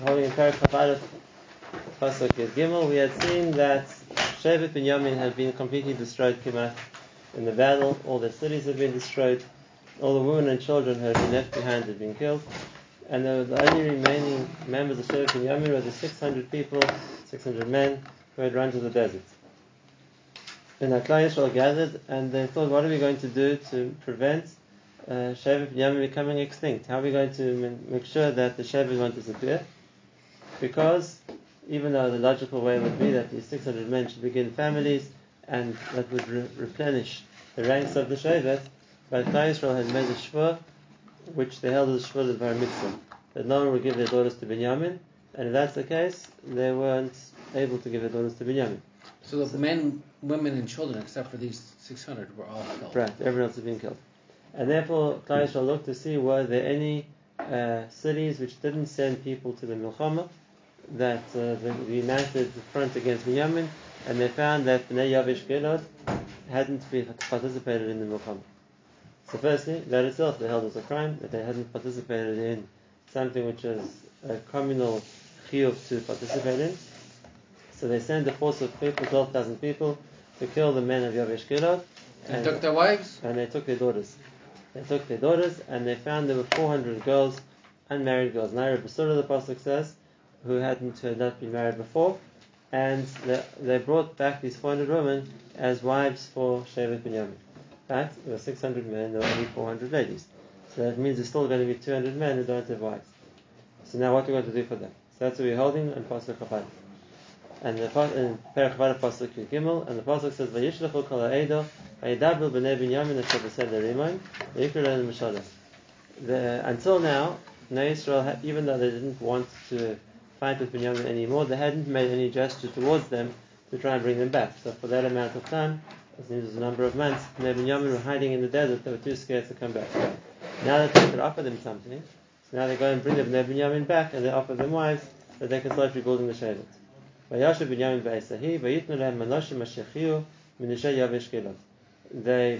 holding in Perek Pasuk Gimel, we had seen that Shevet Binyamin had been completely destroyed Kimat in the battle. All the cities had been destroyed. All the women and children who had been left behind had been killed. And the, the only remaining members of Shevet Binyamin were the 600 people, 600 men who had run to the desert. And Klal Yisrael gathered and they thought, what are we going to do to prevent uh, Shevet Binyamin becoming extinct? How are we going to make sure that the Shevet won't disappear? Because even though the logical way would be that these 600 men should begin families and that would re- replenish the ranks of the Shevet, but Klal Yisrael had made a shvur, which they held as a shvur of mitzvah, that no one would give their daughters to Binyamin, and if that's the case, they weren't able to give their daughters to Binyamin. So the so, men, women, and children, except for these 600, were all killed. Right, everyone else had been killed. And therefore, Klal Yisrael looked to see were there any uh, cities which didn't send people to the Milchama, that uh, the, the united front against the Yemen, and they found that Bnei Yavesh Gilad hadn't participated in the Milchama. So firstly, that itself they held as a crime, that they hadn't participated in something which is a communal chiyuv to participate in. So they sent a force of people, 12,000 people, to kill the men of Yavesh Gilad. And, and took their wives? And they took their daughters. They took their daughters, and they found there were 400 girls, unmarried girls. Naira Basura, the Pasuk says, who hadn't had not been married before, and they, they brought back these 400 women as wives for Shevet Binyamin. Right? There were 600 men, there were only 400 ladies. So that means there's still going to be 200 men who don't have wives. So now what are we going to do for them? So that's what we're holding on Pasuk Chafad. And the in Perek Pasuk Gimel, and the Pasuk says, Vayishlechu kol ha'edo, vayidabru b'nei Binyamin asher b'sed l'rimon, v'yikru Until now, Israel, even though they didn't want to fight with Binyamin anymore, they hadn't made any gesture towards them to try and bring them back. So for that amount of time, as it was a number of months, Binyamin were hiding in the desert, they were too scared to come back. Now that they could offer them something, so now they go and bring the them Binyamin back and they offer them wives that they can start rebuilding the Shevet. They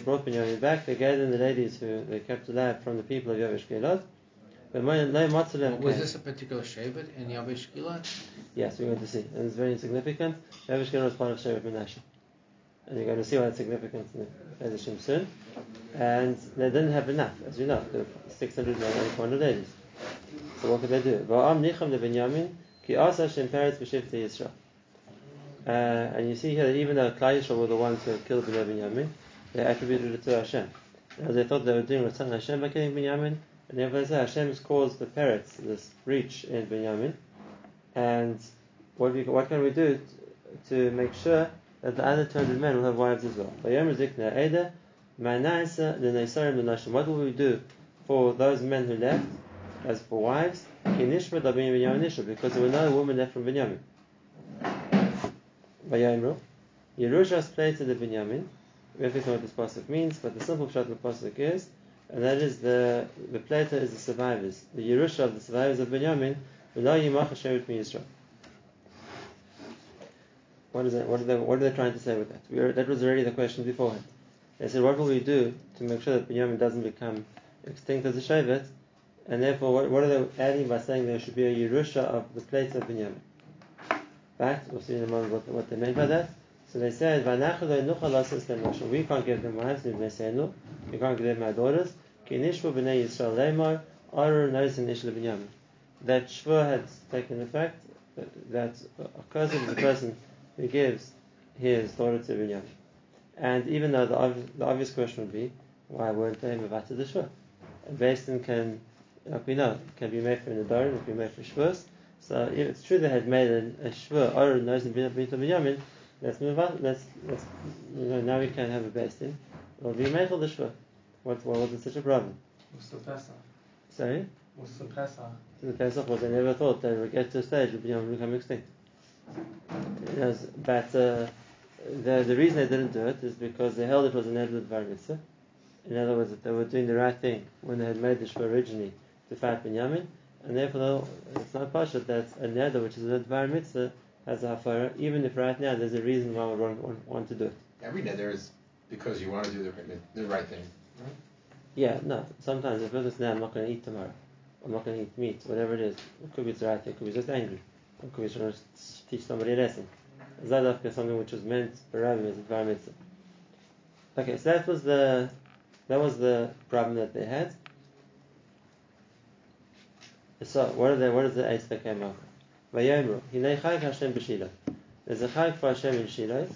brought Binyamin back, they gave them the ladies who they kept alive from the people of Yavesh Gilad, was this a particular Shevet in Gilad? Yes, we're going to see. And it's very insignificant. Gilad was part of Shevet Menashe. And you're going to see why it's significant in the Ezeshim soon. And they didn't have enough, as you know. There were 600 men and 400 ladies. So what could they do? Va'am nicham de Binyamin ki asa shem peretz b'shivte Yisrael. Uh, and you see here that even though Klal Yisrael were the ones who killed the Binyamin, they attributed it to Hashem. As they thought they were doing Ratzon Hashem by killing Binyamin, and nevertheless, Hashem has caused the parrots this breach in Binyamin. And what, we, what can we do to make sure that the other 200 men will have wives as well? What will we do for those men who left as for wives? Because there were no women left from Binyamin. Yerushas played to the Binyamin. We have to know what this pasuk means, but the simple shot of the pasuk is and that is the the Plata is the survivors, the Yerusha of the survivors of Binyamin, What is that? What are they, what are they trying to say with that? Were, that was already the question beforehand. They said, what will we do to make sure that Binyamin doesn't become extinct as a Shevet? And therefore, what, what, are they adding by saying there should be a Yerusha of the plates of Binyamin? Right? We'll see in a moment what, what they meant by that. So they said, We can't give them wives, we can't give them our daughters. That Shvur had taken effect, that occurs of the person who gives his daughter to Binyamin. And even though the obvious, the obvious question would be, why weren't they Mavata the Shvur? A Basin can, like we know, can be made for Nadarim, it can be made for Shvurs. So if it's true they had made a, a Shvur, or knows in Binyamin, let's move on, let's, let's, you know, now we can have a Basin. It'll be made the Shvur. What, what was such a problem? What's the Pesach? Sorry? What's the Pesach? The Pesach was they never thought they would get to a stage of becoming become extinct. Yes, but uh, the, the reason they didn't do it is because they held it was an Edward Bar Mitzvah. In other words, that they were doing the right thing when they had made the Shva originally to fight Binyamin, and therefore it's not Pasha that a Neder, which is an Bar Mitzvah, has a Hafara, even if right now there's a reason why we want, want, want to do it. Every Neder is because you want to do the, the right thing. right? Yeah, no. Sometimes if it's just now, I'm not going to eat tomorrow. I'm not going to eat meat, whatever it is. It could be it's right, it could be just angry. It could be trying to teach somebody a lesson. Zadaf is something which was meant for Rabbi as mitzvah. Okay, so that was the that was the problem that they had. So what are the what is the ace that came out? Vayomru, Hinei chayk Hashem b'shilo. There's a chayk for Hashem in Shiloh.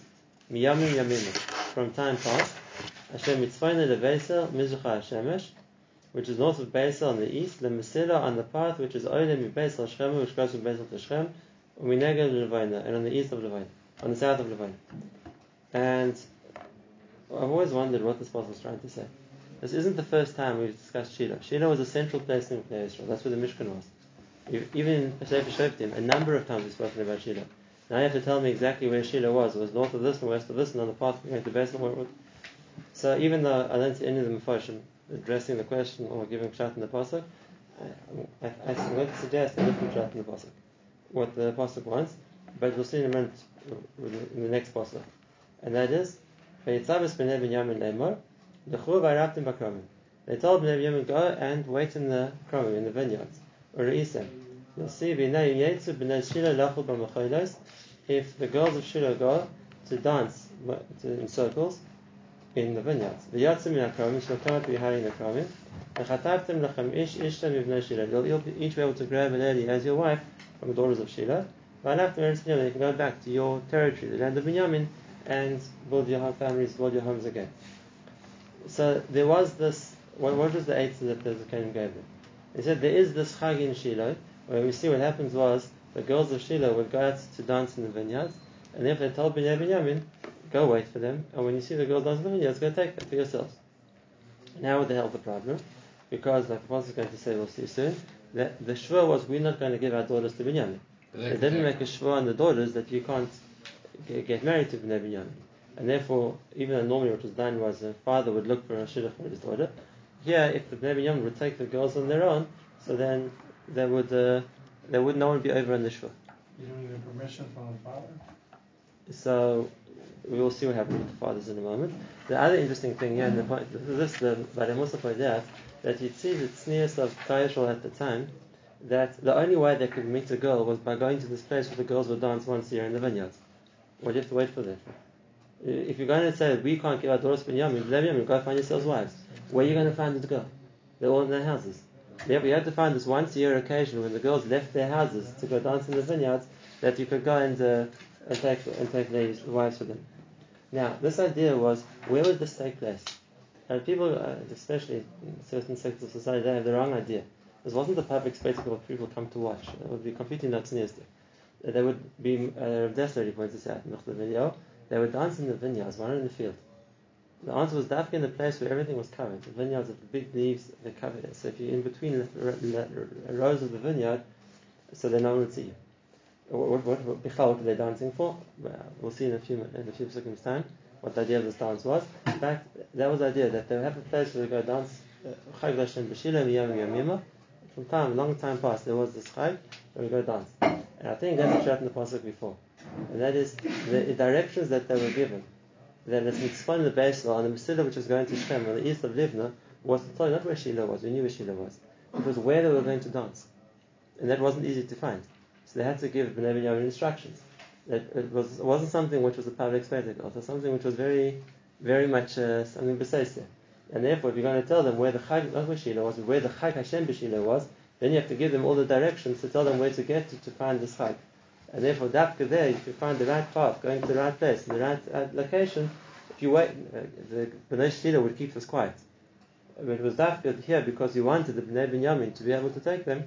From time past, Hashem mitzvayna leveisel mizracha Hashemesh, which is north of Beisel on the east, the Mesila on the path which is Oilem mi Beisel Shechem, which goes from Beisel to Shechem, Uminegel Levina, and on the east of Levina, on the south of Levina. And I've always wondered what this was trying to say. This isn't the first time we've discussed Shiloh. Shiloh was a central place in Israel. That's where the Mishkan was. Even in Sefer Shoftim, a number of times we've spoken about Shiloh. Now you have to tell me exactly where Shiloh was. It was north of this and west of this, and on the path going to was. So even though I don't see any of the Mephoshim addressing the question or giving shot in the pasuk, I, I, I'm suggest a different shot in the pasuk. What the pasuk wants, but we'll see in a minute in the next pasuk, and that is. They told Bnei Binyamin go and wait in the kromim in the vineyards You'll see. If the girls of Shiloh go to dance in circles in the vineyards. The yatzim in akramim shall come up behind the akramim. V'chatabtem lechem ish ishtam ibnei Shiloh. You'll, you'll each be able to grab a lady as your wife from the daughters of Shiloh. V'anachtem eretz Binyamin. You can go back to your territory, the land of Binyamin, and build your families, build your homes again. So there was this. What, what was the answer that the Zakanim gave them? They said there is this chag in Shiloh where we see what happens was the girls of Shiloh would go out to dance in the vineyards, and if they told Bnei Binyamin, go wait for them, and when you see the girls dancing in the vineyards, go take them for yourselves. Now what the hell the problem? Because like the pastor is going to say, we'll see soon, that the shvur was we're not going to give our daughters to Binyamin. They didn't make a shvur on the daughters that you can't get married to Bnei Binyamin. And therefore, even though normally what was done was the father would look for a shidduch for his daughter, here if the Bnei Binyamin would take the girls on their own, so then there would uh, there would no one be over on the shvur. You don't need permission from the father? So we will see what happens with the fathers in a moment. The other interesting thing here, and the point, this the Badem also pointed out that you'd see the tznius of Kayashal at the time, that the only way they could meet a girl was by going to this place where the girls would dance once a year in the vineyards. What do you have to wait for that? If you're going to say we can't give our daughters Binyamin, Binyamin, go find yourselves wives. Where are you going to find this girl? They're all in their houses. Therefore, you had to find this once a year occasion when the girls left their houses to go dance in the vineyards that you could go and, uh, and take and take ladies, wives for them. Now, this idea was where would this take place? And people, uh, especially in certain sectors of society, they have the wrong idea. This wasn't a public spectacle for people come to watch. It would be completely not sinister. They would be, uh, Rav already points this out in the video, they would dance in the vineyards, one in the field. The answer was dafka in the place where everything was covered. The vineyards of the big leaves, they covered it. So if you're in between the rows of the vineyard, so then no one would see you. What, what, what, what they dancing for? Well, see in a few in a few seconds time what the idea of this dance was. In fact, that was the idea that they have a place where they go dance. Uh, From time, long time past, there was this chag where we go dance, and I think that's what in the pasuk before, and that is the directions that they were given. That it's mitzvah in the Beisel on the Mesila which was going to Shem on the east of Livna was to tell not where Shiloh was. We knew where Shiloh was. It was where they were going to dance, and that wasn't easy to find. So they had to give Bnei Binyamin instructions. That it was it wasn't something which was a public spectacle. It was something which was very, very much uh, something besides And therefore, if you're going to tell them where the Chag, not where Shiloh was, but where the Chag Hashem B'Shiloh was, then you have to give them all the directions to tell them where to get to to find this Chag. And therefore, Dafka there, if you find the right path, going to the right place, the right uh, location, if you wait, uh, the Bnei Shiloh would keep this quiet. But it was Dafka here because he wanted the Bnei Binyamin to be able to take them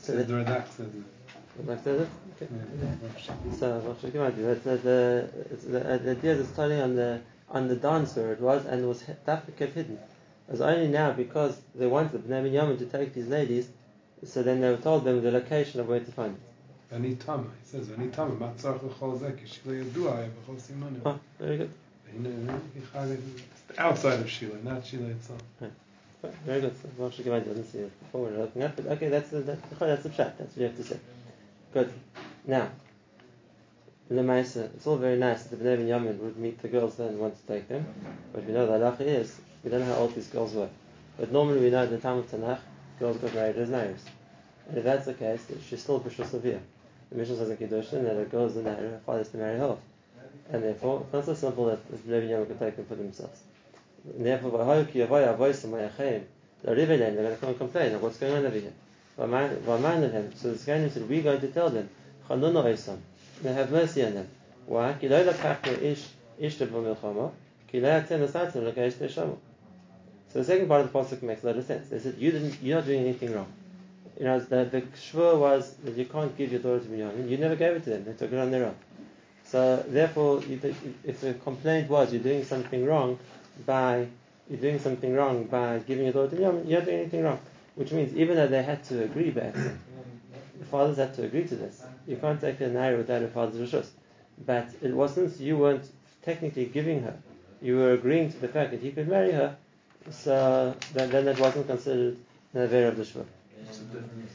so the Radak says it. Like that, okay. So the, the, the, the idea is starting on the on the dance where it was and it was kept hidden. It was only now because they wanted the Bnei Yamin to take these ladies, so then they told them the location of where to find it. Any tama, he says, any tama, matzach l'chol zeh, kishlo yadua, v'chol simonu. Oh, very good. It's outside of Shiloh, not Shiloh itself. Right. Very good. So, Moshe Gavadi doesn't see it we're looking at, but okay, that's the, that's, that's the pshat. That's what you have to say. Good. Now, the Maisa, it's all very nice that the Bnei Yamin would meet the girls there and want to take them, but we know the halacha is, we don't know how old these girls were. But normally we know in the Talmud Tanakh girls got married as nairs. And if that's the case, then she's still Bishul Savia. The Mishnah says in Kiddushin that a girl is a nair, her father to marry her off. And therefore, it's not so simple that the Levi Yom could take them for themselves. And therefore, Vahoyu ki yavoy avoysim vayachem, the Rivelin, they're going to come and complain of what's going on over here. Vaman him. So the Scanim said, we're going to tell them, Chanuna oisam, may have mercy on them. Why? Ki lo lakachnu ish ishta b'milchama, ki lo yatem asatim l'keish. So the second part of the pasuk makes a lot of sense. They said, you didn't, you're not doing anything wrong. You know, the, the shvur was that you can't give your daughter to Binyamin. You never gave it to them. They took it on their own. So therefore, if the complaint was you're doing something wrong by you're doing something wrong by giving your daughter to Binyamin, you're not doing anything wrong. Which means even though they had to agree back the fathers had to agree to this. You can't take a naira without a father's rishus. But it wasn't you weren't technically giving her. You were agreeing to the fact that he could marry her. So then, then that wasn't considered an affair of the shvur. What's the difference?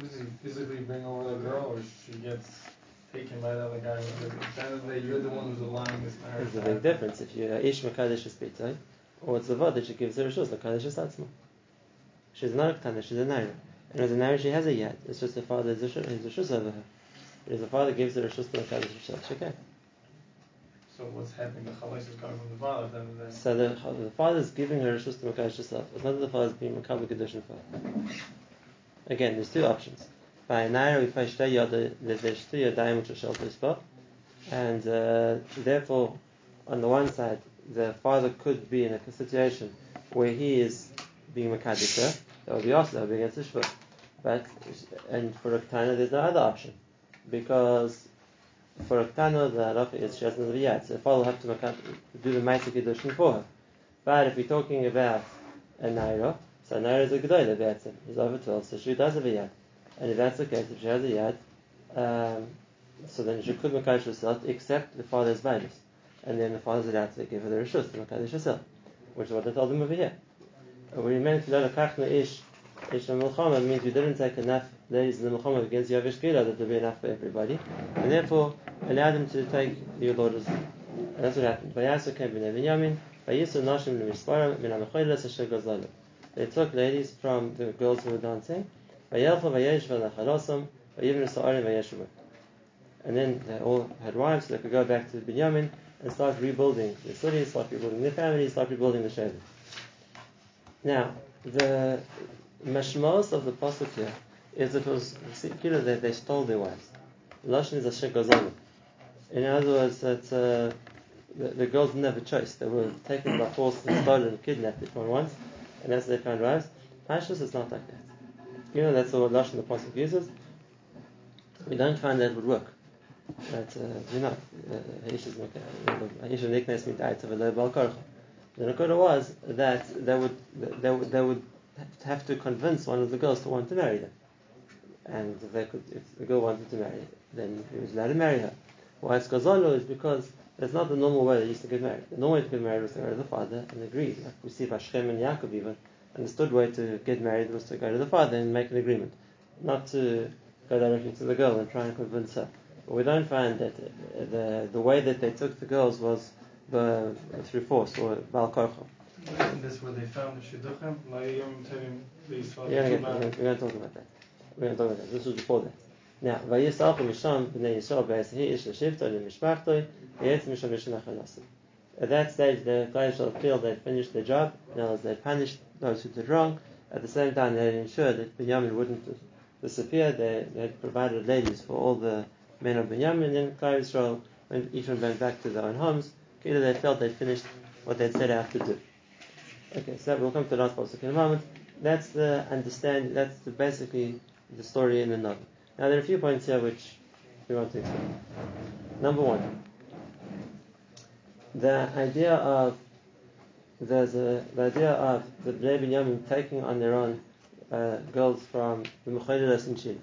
Does he physically bring over the girl, or she gets taken by the other guy? At the end of you're the one who's allowing this marriage. There's a big difference if you're uh, Ish Makadesh Spitoi, or it's a Vod that she gives her Rishus, Makadesh Satzma. She's not a Ktana, she's a Naira. And as a Naira, she has a Yad. It's just the father is a Rishus is a Rishus over her. Whereas the father gives her Rishus to Makadesh Rishus. Okay. So what's happening? The chalais is coming from the father. at the of the day. So the, the father is giving her Rishus to Makadesh Rishus. It's not that the father is being Makabal Kedushin for her. Again, there's two options. By Naira, we find Shtei Yoda, there's a Shtei Yodayim, which are shelter spot. And uh, therefore, on the one side, the father could be in a situation where he is being Makadisha, that would be also that would be against the Shvur. But, and for a there's no other option. Because for a Ktana, the halacha is she has another yad. So the father will have to do the Maisa Kiddushin for her. But if we're talking about a Naira, so Naira is a Gedolah, Be'etzim. He's over 12, so she does have a yad. And if that's the case, if she has a yad, um, so then she could Makadosh herself, except the father's virus. And then the father's allowed to give her the Rishus to Makadosh herself, which is what they told him over here. He meant Lo Lakachna Ish, Ish Milchama, means we didn't take enough days in the Milchama against Yavish Kila that will be enough for everybody, and therefore allowed him to take your daughters. And that's what happened. Vayasu came Bnei Binyamin, Vayisu Nashim Lemisparam, Min HaMechoyles Asher Gazlalu. They took ladies from the girls who were dancing, Vayelchu Vayesh V'Nachalosam, Vayivnu Sa'arim Vayeshuva. And then they all had wives, so they could go back to Binyamin and start rebuilding the city, start rebuilding their families, start rebuilding the Shevet. Now, the mashmos of the pasuk here is it was clear that they stole their wives. Lashon is a shekazonu. In other words, that uh, the, the girls didn't have a choice. They were taken by force and stolen kidnapped if one wants, and that's their found wives. Pashtus is not like that. You know, that's what Lashon the pasuk uses. We don't find that would work. But, uh, you know, Aisha's Aisha nicknames me Daita V'Lo Bal Korcha. The Nakoda was that they would, they would, they would have to convince one of the girls to want to marry them. And if, they could, if the girl wanted to marry, then he was allowed to marry her. Why it's Gazalo is because that's not the normal way they used to get married. The normal way to get married was to go to the father and agree. Like we see by Shem and Yaakov even, understood way to get married was to go to the father and make an agreement. Not to go directly to the girl and try and convince her. But we don't find that uh, the, the way that they took the girls was the, through force or Bal Korcha. Isn't this where they found the shidduchim? Like Yom Tovim, they saw We're the going, two to men. we're going to talk about that. We're going to talk about that. This was before that. Now, Vayisach Misham b'nei Yisrael b'esahi ish. At that stage, the Yisrael feel they'd finished their job. In other words, they punished those who did wrong. At the same time, they ensured that Binyamin wouldn't disappear. They, they had provided ladies for all the men of Binyamin. Then Klal Yisrael went, each one went back to their own homes. Either they felt they'd finished what they'd set out to do. Okay, so we'll come to the last pasuk in a moment. That's the understand. That's the, basically the story in the novel. Now there are a few points here which we want to explain. Number one, the idea of there's a, the idea of the Bnei Binyamin taking on their own uh, girls from the Mechodeles and Shil.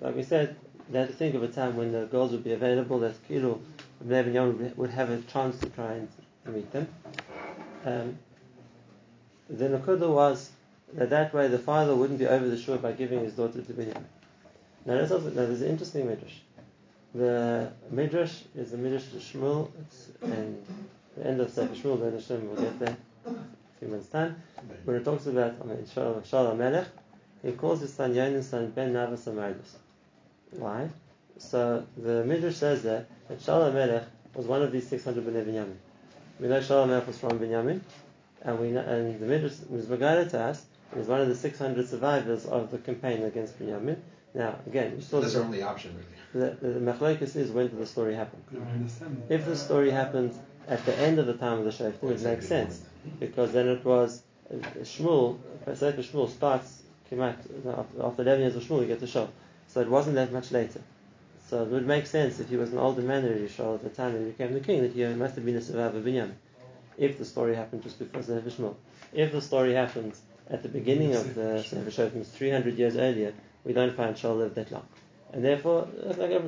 Like we said, they had to think of a time when the girls would be available. That Kilo Bnei Binyamin would have a chance to try and meet them. Um, the Nakuda was that that way the father wouldn't be over the shore by giving his daughter to Binyamin. Now, that's also, now there's an interesting midrash. The midrash is the midrash to Shmuel, it's in the end of Sefer Shmuel, Ben Hashem, we'll get there. a few months' time, when it talks about I mean, Shaul Melech, he calls his son Yona's son Ben Navas Amardus. Why? So the Midrash says that, that Shaul Melech was one of these 600 Bnei Binyamin. We know Shaul Melech was from Binyamin, and we know, and the Midrash was regarded to us as one of the 600 survivors of the campaign against Binyamin. Now, again, we saw That's that our only option, really. the, the, the is when did the story happen? Could have been descendant. If the story happened at the end of the time of the Shoftim, it makes sense because then it was uh, Shmuel. Sefer Shmuel starts Kimat after 11 years of Shmuel, you get to Shaul. So it wasn't that much later. So it would make sense if he was an older man already, Shaul, at the time that he became the king, that he must have been a survivor of Binyamin. If the story happened just before Sefer Shmuel. If the story happened at the beginning of the Sefer Shoftim, 300 years earlier, we don't find Shaul lived that long. And therefore,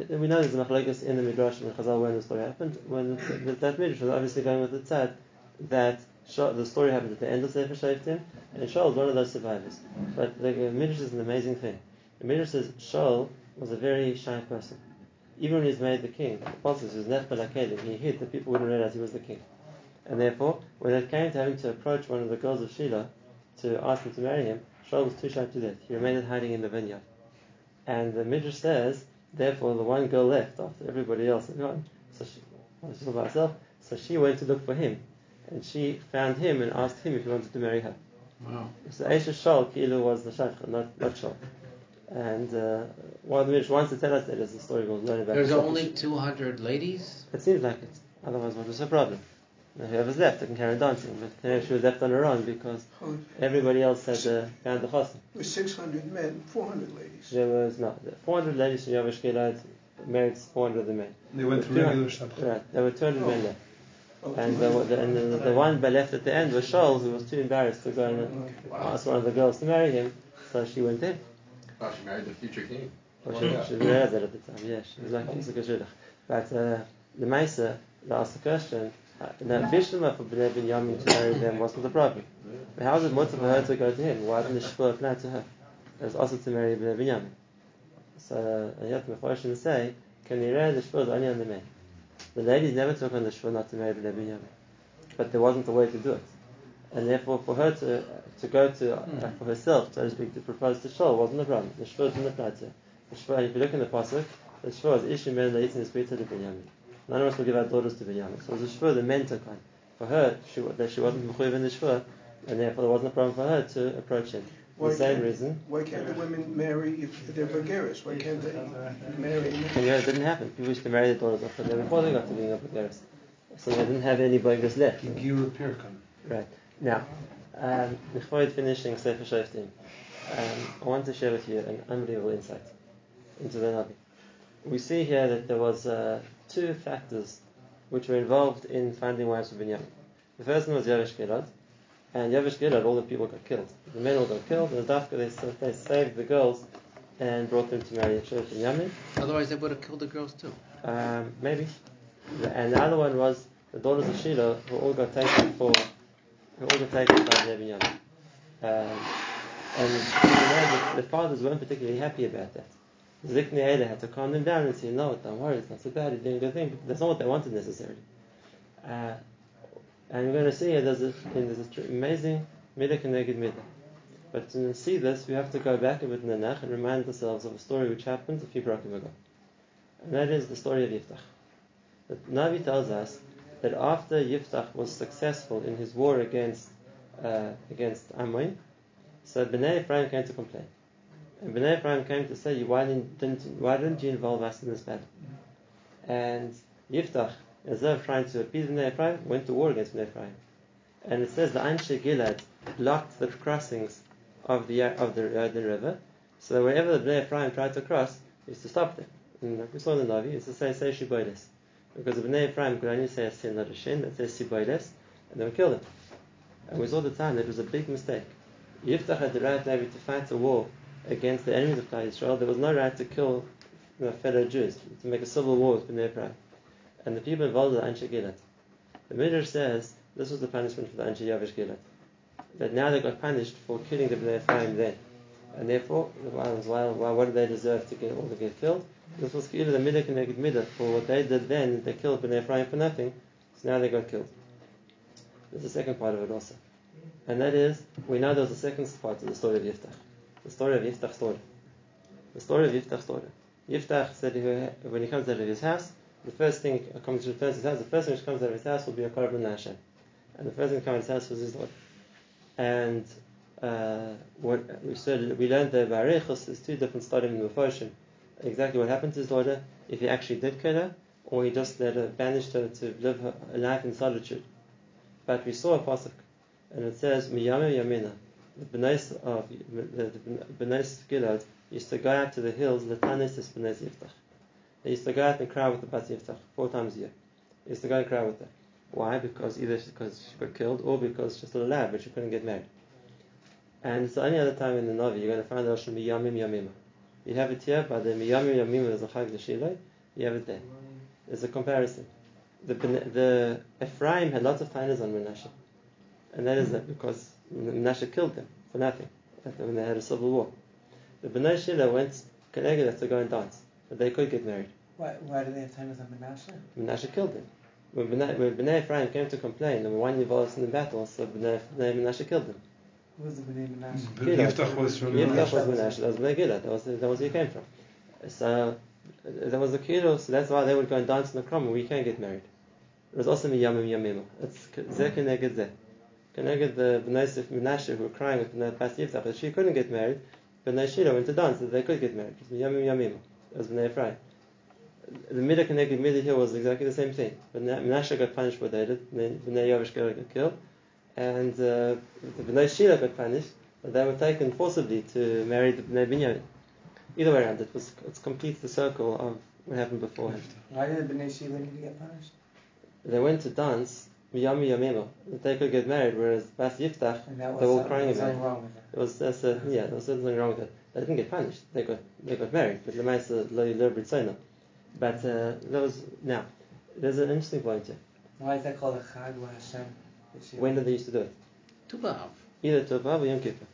we know there's a machlekes in the Midrash and Chazal when the story happened. When the, that Midrash was obviously going with the tzad that the story happened at the end of Sefer Shoftim, and Shaul was one of those survivors. But the Midrash is an amazing thing. The Midrash says Shaul was a very shy person. Even when he was made the king, the apostle was Nechbel HaKelim, he hid that people wouldn't realize he was the king. And therefore, when it came to having to approach one of the girls of Shiloh to ask him to marry him, Shaul was too shy to do that. He remained hiding in the vineyard. And the Midrash says, therefore, the one girl left after everybody else had gone. So she, she's all by herself. So she went to look for him, and she found him and asked him if he wanted to marry her. Wow. So Aisha Shal Kilu was the Shach, not not Shal. And uh, what the Midrash wants to tell us that is the story we'll learn about. There's only 200 ladies? It seems like it. Otherwise, what was the problem? Now, whoever's left, they can carry on dancing. But today she was left on her own because Oh, everybody else had uh, found the chassan. With 600 men, 400 ladies. There was no 400 ladies from Yavish Gilad married 400 of the men. They went to Two regular hundred- Shabbat. Right, there were 200 men left. Oh, And the, 200. the, and the, the one but left at the end was Shaul, who was too embarrassed to go and ask one of the girls to marry him, so she went in. Oh, she married the future king. Well, Oh, she, yeah. she realized that at the time, yeah, she was like, it's a good shidduch. But uh, the Maisa, they asked the question, now Bishlema for Bnei Binyamin to marry them wasn't a problem. But how was it mutter for her to go to him? Why didn't the Shvur apply to her? It was also to marry Bnei Binyamin. So, uh, you have to Mephoshim say, can you marry the Shvur is only on the men? The ladies never took on the Shvur not to marry Bnei Binyamin. But there wasn't a way to do it. And therefore, for her to to go to, uh, for herself, so to speak, to propose to Shaul wasn't a problem. The Shvur didn't apply to her. The Shvur, if you look in the Pasuk, the Shvur is Ishim Ben Leitzin is Beta to Binyamin. None of us will give our daughters to Binyamin. So it was a Shvur the men took on. For her, she, that she wasn't Mechuyev in the Shvur, and therefore there wasn't a problem for her to approach him. For Why the same can't- reason, Why can't the women marry if they're Bulgarians? Why can't they marry? and yeah, it didn't happen. People used to marry their daughters off them before they got to being a Bulgaris. So they didn't have any Bulgaris left. Gigura Pirkan. Right. Now, um, before finishing Sefer Shoftim, um, I want to share with you an unbelievable insight into the Navi. We see here that there was uh, two factors which were involved in finding wives for Binyamin. The first one was Yavish Gilad, and Yavish Gilad, all the people got killed. The men all got killed, and Dafka, they, they saved the girls and brought them to marry Yeshua Binyamin. Otherwise, they would have killed the girls too. Um, maybe. And the other one was the daughters of Shiloh who all got taken for who all got taken by Nebi Yamin. Um, and you know, the, the fathers weren't particularly happy about that. Zikni Eile had to calm them down and say, No, don't worry, it's not so bad, you're doing a good thing. But that's not what they wanted necessarily. Uh, and we're going to see here there's, a, there's an amazing midah keneged midah. But to see this, we have to go back a bit in the Nach and remind ourselves of a story which happened a few broken ago. And that is the story of Yiftach. The Navi tells us that after Yiftach was successful in his war against uh, against Ammon, so Bnei Ephraim came to complain. And Bnei Ephraim came to say, why didn't, didn't, why didn't you involve us in this battle? Mm-hmm. And Yiftach, instead of trying to appease Bnei Ephraim, went to war against Bnei Ephraim. And it says the Anshe Gilad blocked the crossings of the of the uh, Jordan River, so wherever the Bnei Ephraim tried to cross, he used to stop them. And like we saw in the Navi, used to say, say Shiboides. Because the Bnei Ephraim could only say a sin, not a shin, that says Shiboides, and they would kill them. And we saw the time that it was a big mistake. Yiftach had the right maybe to fight a war against the enemies of Klal Israel. There was no right to kill you know, fellow Jews, to make a civil war with Bnei Ephraim. And the people involved were the Anshe Gilad. The Midrash says this was the punishment for the Anshe Yavish Gilad. That now they got punished for killing the Bnei Ephraim then. And therefore, why, why, why, what did they deserve to get all to get killed? This was either the midah keneged midah for what they did then. They killed Bnei Ephraim for nothing, so now they got killed. There's the second part of it also. And that is, we know there's a second part to the story of Yiftach. The story of Yiftach's daughter. The story of Yiftach's daughter. Yiftach said he, when he comes out of his house, the first thing comes to return to his house, the first thing which comes out of his house will be a korban Hashem. And the first thing that comes out of his house was his daughter. And uh, what we said, we learned that Barechus is two different stories in the Mephoshim. Exactly what happened to his daughter, if he actually did kill her, or he just let her, banished her to live her, a life in solitude. But we saw a pasuk, and it says, "Miyame Yamina." The Benes of the, the Benes Gilad used to go out to the hills, Latanis is Benes Yiftach. They used to go out and cry with the Bat Yiftach four times a year. They used to go and cry with her. Why? Because either because she got killed, or because she's still alive, but she couldn't get married. And the only other time in the Navi you're going to find the Lashon Miyamim Yamima. You have it here, but the Miyamim Yamima is a Chag Shiloi. You have it there. There's a comparison. The, the Ephraim had lots of tainas on Menashe. And that is that because Menashe killed them for nothing when they had a civil war. The Bnei Shila went Keneged to go and dance, but they could get married. Why, why do they have time on Menashe? Menashe killed them. When Bnei, when Bnei Ephraim came to complain, they were one involved in the battle, so Bnei, Bnei Menashe killed them. Who was the Bnei Menashe? Mm-hmm. Yiftach was from Yiftach was Menashe, that was Bnei Gilad, that was, that was where he came from. So, there was a kiddo, so that's why they would go and dance in the kram, we can't get married. It was also Miyamim Yamima. It's Zeh Keneged Zeh. Keneged the Bnei Menashe who were crying with Pas Yiftach that she couldn't get married, Bnei Shila went to dance that they could get married. It was Miyamim Yamima. It was Bnei Ephraim. The Midah Keneged Midah here was exactly the same thing. Menashe got punished for what they did, Bnei Yavish got killed, and uh, the Bnei Shila got punished, but they were taken forcibly to marry the Bnei Binyamin. Either way around, it was it completes the circle of what happened beforehand. Why did the Bnei Shila need to get punished? They went to dance Miyami Yamima that they could get married, whereas Bas Yiftach And that was they were all crying about it. wrong it. It was that's a, yeah, there was something wrong with it. They didn't get punished. They got they got married, but Lemaisa lo lo britzona. But uh, those now there's an interesting point here. Why is that called a Chag wa Hashem? When did they used to do it? Tu B'Av. Either to or Yom Kippur,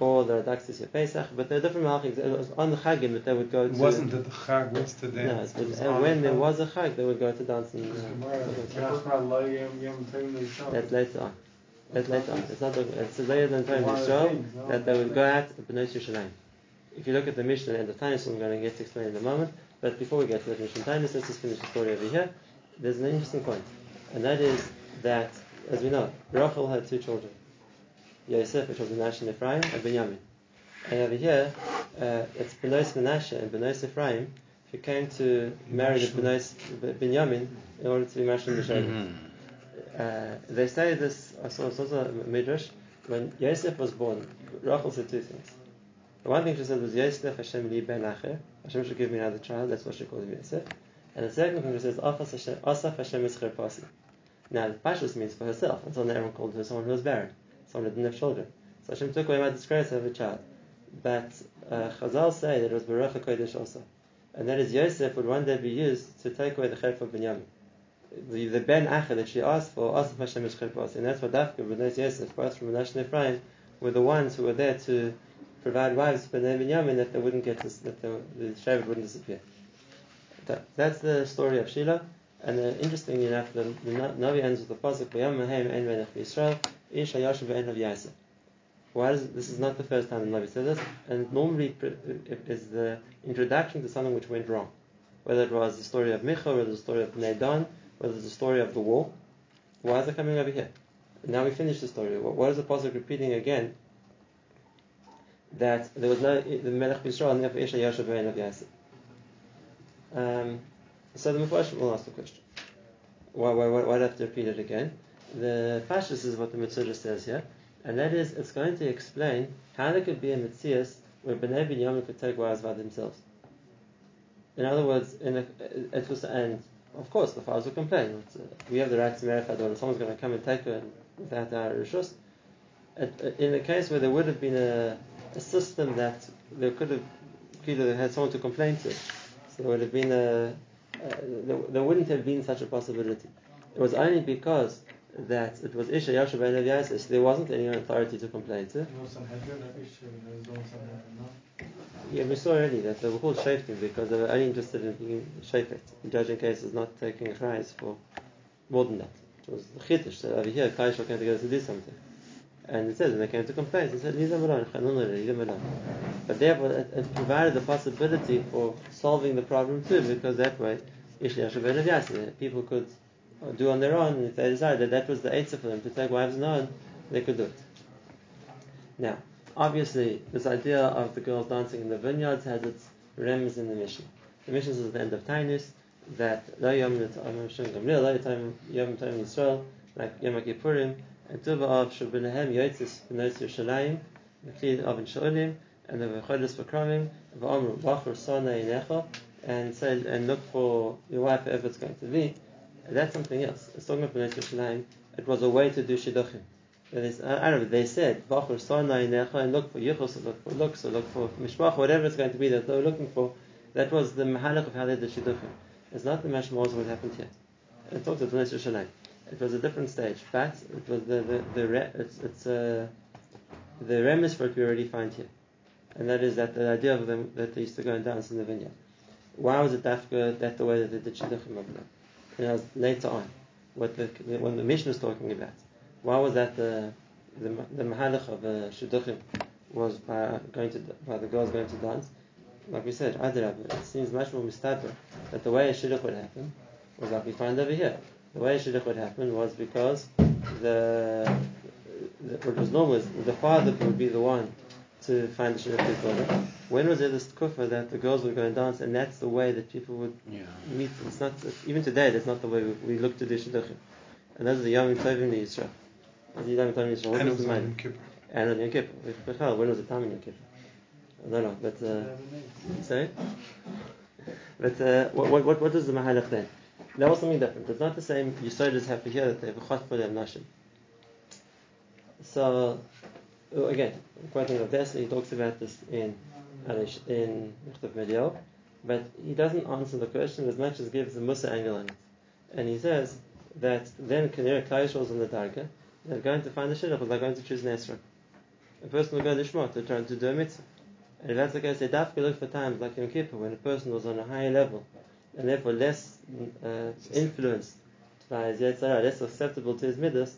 or the Daxis Pesach. But there are different malachim. It was on the Chagim that they would go It to. wasn't that the Chag was to No, dance. it's- It was and on when the there was a Chag, they would go to dance and. That's That's later on. That's later on. It's not. It's later than Torah Yisrael that they would go out to Bnei Yerushalayim. If you look at the Mishnah and the Tanis, I'm going to get to explain in a moment. But before we get to the Mishnah Tanis, let's just finish the story over here. There's an interesting point, and that is that, as we know, Rachel had two children, Yosef, which was Menashe and Ephraim, and Binyamin. And over here, uh, it's Benos Menashe and Benos Ephraim who came to marry the Benos Binyamin in order to be Mashal Mishalim. Uh, they say this, I saw, saw a midrash, when Yosef was born, Rachel said two things. The one thing she said was, Yosef Hashem li ben acher, Hashem should give me another child, that's what she called him Yosef. And the second thing she says, Asaf Hashem, is pasi. Now, the Pashas means for herself, until now everyone called her someone who was barren, someone didn't have children. So Hashem took away my disgrace of a child. But uh, Chazal say that it was Ruach HaKodesh also. And that is Yosef would one day be used to take away the chayf of Binyamin the, the Ben Acha that she asked for, Asaf Hashem Eshchel and that's what Dafka, B'nai Yosef, both from Menashe and Ephraim, were the ones who were there to provide wives for B'nai Binyamin that they wouldn't get, this, that the, the Shevet wouldn't disappear. That, that's the story of Sheila, and interestingly enough, the, the Navi ends with the pasuk, Ish Ve'en. Why does this is not the first time the Navi said this, and normally it is the introduction to something which went wrong. Whether it was the story of Micha, whether the story of Bnei Dan, whether the story of the war. Why is it coming over here? Now we finish the story. What, is the pasuk repeating again? That there was no the Melech Yisrael and Yashav of Yasef. Um, so the will ask the question. Why, why, why, why do I have to repeat it again? The Pashtus is what the Mitzvah says here, and that is it's going to explain how there could be a Mitzias where Bnei Binyamin could take wives by themselves. In other words, in a, it was and of course, the fathers will complain. Uh, we have the right to marry daughter. Someone's going to come and take her without our rishus. In a case where there would have been a, a system that there could have either had someone to complain to, so there would have been a, a there, there, wouldn't have been such a possibility. It was only because that it was Isha Yasha Ben Yasif, there wasn't any authority to complain to. Yeah, we saw already that they were called shaftim because they were only interested in being shafet, in judging cases, not taking a prize for more than that. It was the chiddush. So over here, Kaishal came together to do something. And it says when they came to complain, they said, leave them alone, leave them alone. But therefore, it, it provided the possibility for solving the problem too, because that way, Yassi, uh, people could uh, do on their own, and if they decided that that was the answer for them to take wives on, they could do it. Now, obviously, this idea of the girls dancing in the vineyards has its rems in the Mishnah. The Mishnah is at the end of Tainus that like Yom Kippurim, and Tuva of Shabinahem Yotzis B'Nos Yerushalayim, Mekli Avin Sholim, and the V'chodesh V'kramim, V'omru Bachur Sona Yinecha, and say and look for your wife wherever it's going to be. That's something else. It's talking about B'Nos Yerushalayim. It was a way to do shidduchim. Know, they said, Bachur Sona Yinecha, and look for yichus, or look for looks, or look for mishpach, whatever it's going to be that they were looking for. That was the mahalach of how they did shidduchim. It's not the mashmos of what happened here. It talks about B'Nos Yerushalayim. It was a different stage, but it was the the, the it's it's uh, the remes for it we already find here, and that is that the idea of them that they used to go and dance in the vineyard. Why was it dafka that the way that they did shidduchim over there? You know, later on, what the when the mission was talking about, why was that the the, the mahalach of uh, shidduchim was by going to by the girls going to dance? Like we said, Adirab, it seems much more mistaber that the way a shidduch would happen was like we find over here. The way shidduch would happen was because the, the what was normal is the father would be the one to find the shidduch for daughter. When was there this kufa that the girls would go and dance, and that's the way that people would Yeah. meet? It's not even today. That's not the way we, we look to do shidduchim. And those are the Yom Tovim in Israel. The Yom Tovim in Israel. What And was was the on matter? Yom Kippur. And on Yom Kippur. Bechal, When was the time in Yom Kippur? I don't know, but uh, sorry. But uh, what, what what what is the mahalach then? That was something different. It's not the same Yisodis have to hear that they have a chot for them nashim. So uh, again, quoting of he talks about this in Alish- in Michtav MeEliyahu, but he doesn't answer the question as much as gives the Musa angle on it. And he says that then Kanira Klaish was on the Darga, they're going to find the Shidduch, they're going to choose Nesra. A person will go to Shmot, they're trying to do a mitzvah. And if that's the case, they definitely look for times like Yom Kippur, when a person was on a higher level, and therefore less uh, influenced by his Yetzirah, less susceptible to his midas,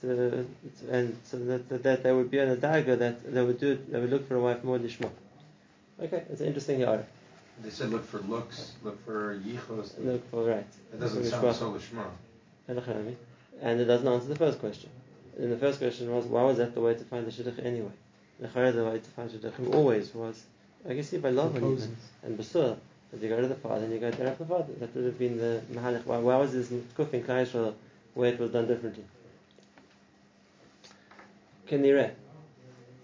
to, to, and so that, that, that they would be on a dagger that they would do, they would look for a wife more lishma. Okay, it's an interesting yard. They said look for looks, look for yichos. Look for right. It doesn't sound so lishma. Elachami. And it doesn't answer the first question. And the first question was, why was that the way to find the shidduch anyway? The chayah, the way to find shidduchim always was, I guess by love even, Proposals. and basur, that you go to the father and you go to the father. That would have been the mahalach. Why, why was this kuf in where it was done differently? Kenireh.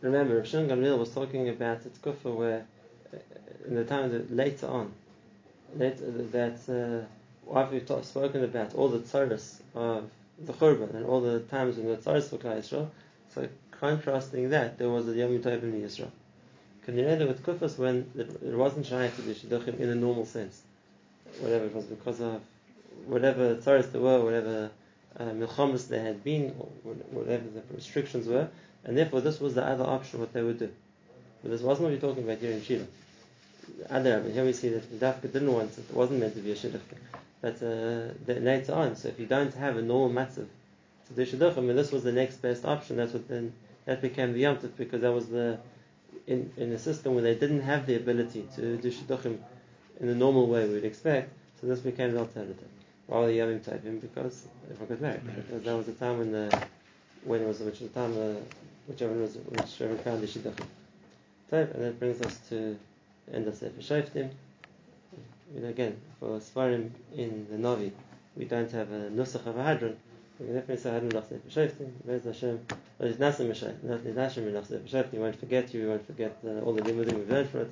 Remember, Rav Shimon Gamliel was talking about the kufa where, in the time that later on, later, that uh, after we've talked, spoken about all the tzaras of the Churban and all the times when the tzaras for Klal so contrasting that, there was a Yom Tov in Yisrael. Can you know with kufas when it, wasn't shy to do shidduchim in a normal sense, whatever it was because of whatever tzaras there were, whatever uh, milchamas there had been, or whatever the restrictions were, and therefore this was the other option what they would do. But this wasn't what we're talking about here in Shiva. Other, but here we see that the Dafka didn't want it, it wasn't meant to be a shidduch. But uh, the- later on, so if you don't have a normal matzav to do shidduchim, and this was the next best option, that's what then that became the yom because that was the in, in a system where they didn't have the ability to do shidduchim in the normal way we would expect, so this became the alternative. Why the Yomim Tovim? Because everyone got married. Because that was the time when the when it was which was the time uh, whichever was whichever found the shidduchim. Tov, and that brings us to end of Sefer Shoftim. You know, again, for Svarim in the Navi, we don't have a Nusach of a Hadran. Shoftim. Won't forget you, we won't forget uh, all the limudim we've learned from it.